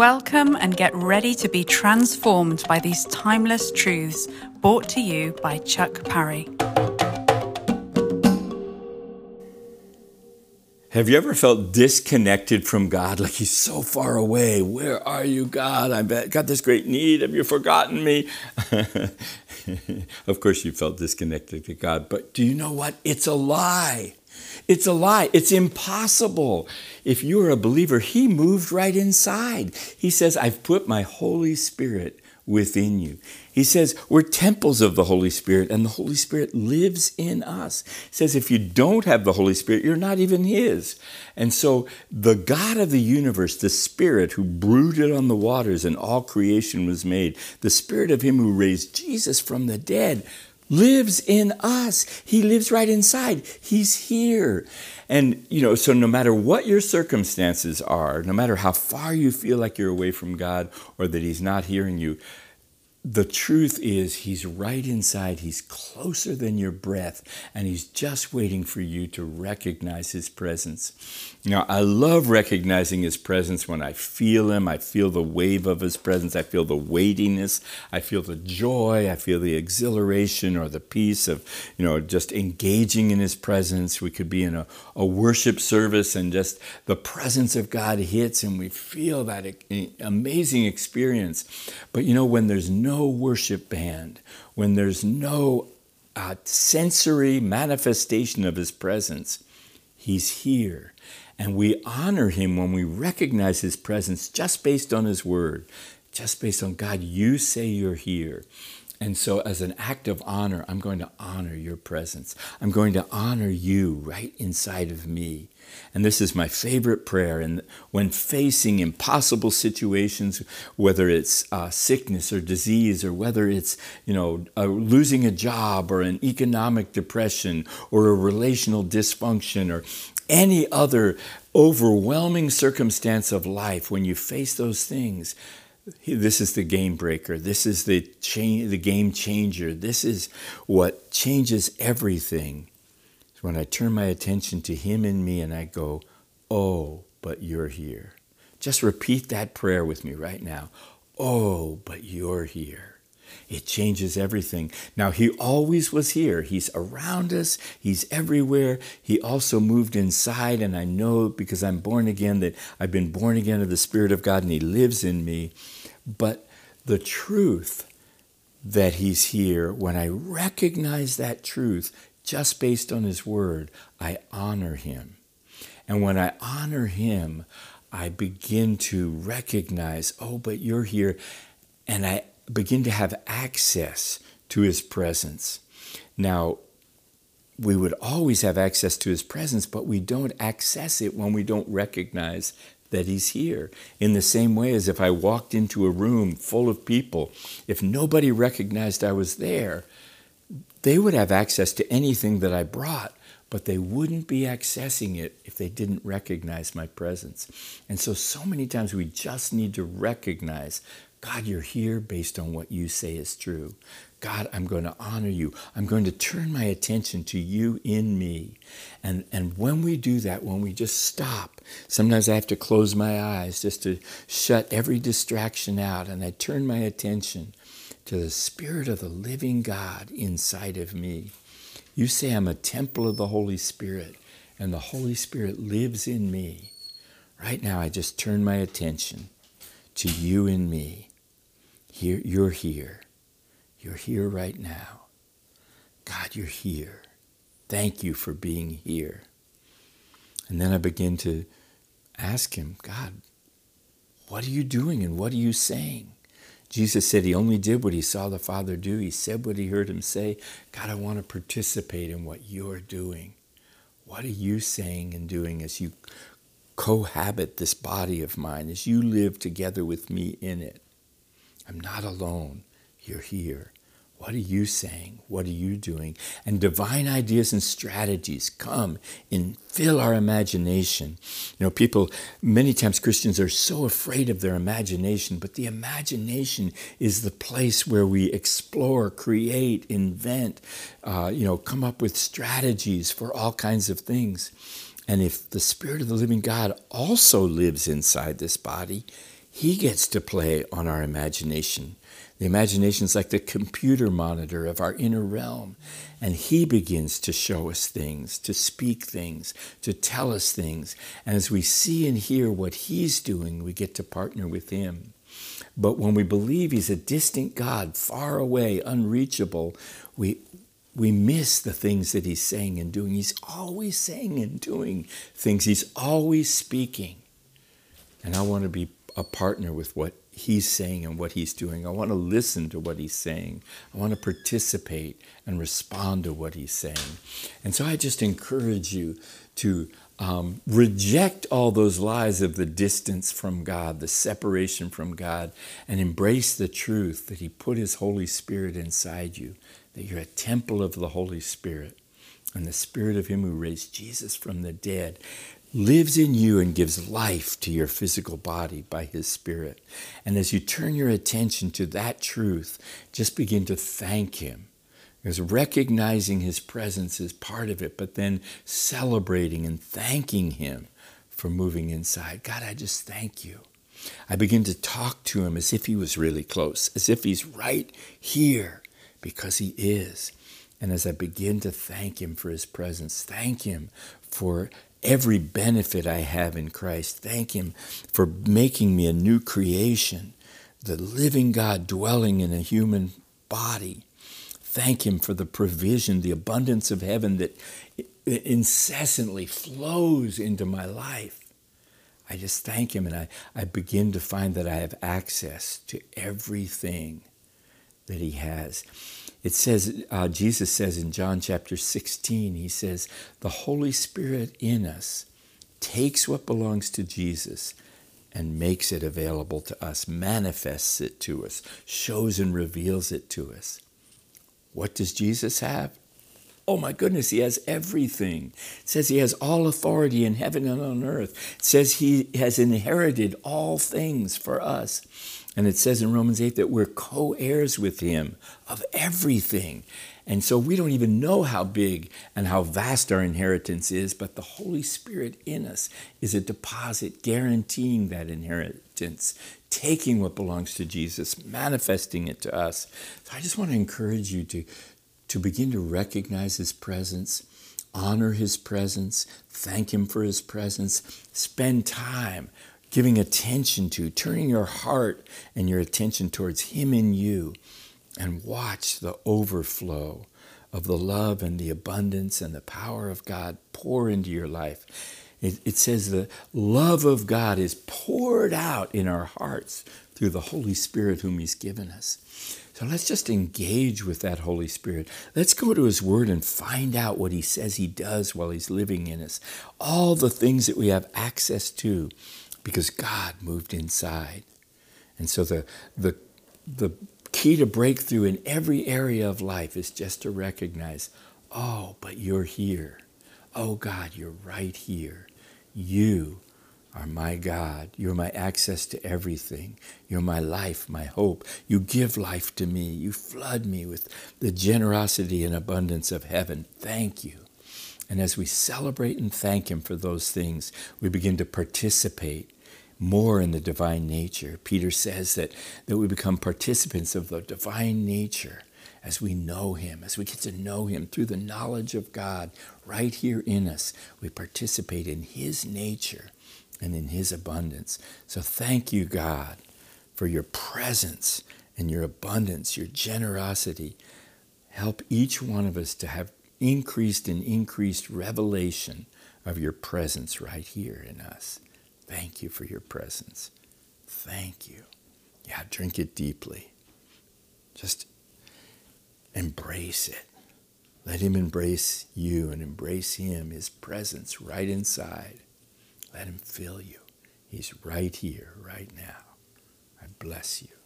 Welcome and get ready to be transformed by these timeless truths brought to you by Chuck Parry. Have you ever felt disconnected from God? Like he's so far away. Where are you, God? I have got this great need. Have you forgotten me? of course, you felt disconnected to God, but do you know what? It's a lie. It's a lie. It's impossible. If you are a believer, He moved right inside. He says, I've put my Holy Spirit within you. He says we're temples of the Holy Spirit and the Holy Spirit lives in us. He says if you don't have the Holy Spirit, you're not even His. And so the God of the universe, the Spirit who brooded on the waters and all creation was made, the Spirit of Him who raised Jesus from the dead, lives in us. He lives right inside. He's here. And, you know, so no matter what your circumstances are, no matter how far you feel like you're away from God or that He's not hearing you, the truth is he's right inside. He's closer than your breath and he's just waiting for you to recognize his presence. Now i love recognizing his presence when i feel him. I feel the wave of his presence. I feel the weightiness. I feel the joy. I feel the exhilaration or the peace of you know just engaging in his presence. We could be in a, a worship service and just the presence of god hits and we feel that amazing experience. But you know when there's no no worship band, when there's no uh, sensory manifestation of His presence, He's here. And we honor Him when we recognize His presence just based on His word, just based on God, you say you're here. And so, as an act of honor, I'm going to honor your presence. I'm going to honor you right inside of me. And this is my favorite prayer. And when facing impossible situations, whether it's uh, sickness or disease, or whether it's you know uh, losing a job or an economic depression or a relational dysfunction or any other overwhelming circumstance of life, when you face those things, this is the game breaker. This is the change, the game changer. This is what changes everything when I turn my attention to Him and me and I go, Oh, but you're here. Just repeat that prayer with me right now. Oh, but you're here. It changes everything. Now, He always was here. He's around us, He's everywhere. He also moved inside, and I know because I'm born again that I've been born again of the Spirit of God and He lives in me. But the truth that He's here, when I recognize that truth, just based on His Word, I honor Him. And when I honor Him, I begin to recognize, oh, but you're here. And I begin to have access to His presence. Now, we would always have access to His presence, but we don't access it when we don't recognize that He's here. In the same way as if I walked into a room full of people, if nobody recognized I was there, they would have access to anything that I brought, but they wouldn't be accessing it if they didn't recognize my presence. And so, so many times we just need to recognize God, you're here based on what you say is true. God, I'm going to honor you. I'm going to turn my attention to you in me. And, and when we do that, when we just stop, sometimes I have to close my eyes just to shut every distraction out, and I turn my attention to the Spirit of the living God inside of me. You say I'm a temple of the Holy Spirit, and the Holy Spirit lives in me. Right now, I just turn my attention to you and me. Here, you're here. You're here right now. God, you're here. Thank you for being here. And then I begin to ask him, God, what are you doing and what are you saying? Jesus said he only did what he saw the Father do. He said what he heard him say. God, I want to participate in what you're doing. What are you saying and doing as you cohabit this body of mine, as you live together with me in it? I'm not alone. You're here. What are you saying? What are you doing? And divine ideas and strategies come and fill our imagination. You know, people, many times Christians are so afraid of their imagination, but the imagination is the place where we explore, create, invent, uh, you know, come up with strategies for all kinds of things. And if the Spirit of the living God also lives inside this body, He gets to play on our imagination. The imagination is like the computer monitor of our inner realm. And He begins to show us things, to speak things, to tell us things. And as we see and hear what He's doing, we get to partner with Him. But when we believe He's a distant God, far away, unreachable, we, we miss the things that He's saying and doing. He's always saying and doing things, He's always speaking. And I want to be a partner with what he's saying and what he's doing. I want to listen to what he's saying. I want to participate and respond to what he's saying. And so I just encourage you to um, reject all those lies of the distance from God, the separation from God, and embrace the truth that he put his Holy Spirit inside you, that you're a temple of the Holy Spirit. And the Spirit of Him who raised Jesus from the dead lives in you and gives life to your physical body by His Spirit. And as you turn your attention to that truth, just begin to thank Him. Because recognizing His presence is part of it, but then celebrating and thanking Him for moving inside. God, I just thank you. I begin to talk to Him as if He was really close, as if He's right here, because He is. And as I begin to thank Him for His presence, thank Him for every benefit I have in Christ. Thank Him for making me a new creation, the living God dwelling in a human body. Thank Him for the provision, the abundance of heaven that incessantly flows into my life. I just thank Him and I, I begin to find that I have access to everything that He has. It says, uh, Jesus says in John chapter 16, He says, the Holy Spirit in us takes what belongs to Jesus and makes it available to us, manifests it to us, shows and reveals it to us. What does Jesus have? Oh my goodness, he has everything. It says he has all authority in heaven and on earth. It says he has inherited all things for us. And it says in Romans 8 that we're co heirs with him of everything. And so we don't even know how big and how vast our inheritance is, but the Holy Spirit in us is a deposit guaranteeing that inheritance, taking what belongs to Jesus, manifesting it to us. So I just want to encourage you to, to begin to recognize His presence, honor His presence, thank Him for His presence, spend time giving attention to, turning your heart and your attention towards Him in you, and watch the overflow of the love and the abundance and the power of God pour into your life. It, it, says the love of God is poured out in our hearts through the Holy Spirit whom He's given us. So let's just engage with that Holy Spirit. Let's go to His Word and find out what He says He does while He's living in us. All the things that we have access to because God moved inside. And so the, the, the key to breakthrough in every area of life is just to recognize, oh, but you're here. Oh, God, you're right here. You are my God. You're my access to everything. You're my life, my hope. You give life to me. You flood me with the generosity and abundance of heaven. Thank you. And as we celebrate and thank Him for those things, we begin to participate more in the divine nature. Peter says that, that we become participants of the divine nature as we know Him, as we get to know Him through the knowledge of God right here in us. We participate in His nature and in His abundance. So thank you, God, for your presence and your abundance, your generosity. Help each one of us to have increased and increased revelation of your presence right here in us. Thank you for your presence. Thank you. Yeah, drink it deeply. Just embrace it. Let Him embrace you and embrace Him, His presence right inside. Let Him fill you. He's right here, right now. I bless you.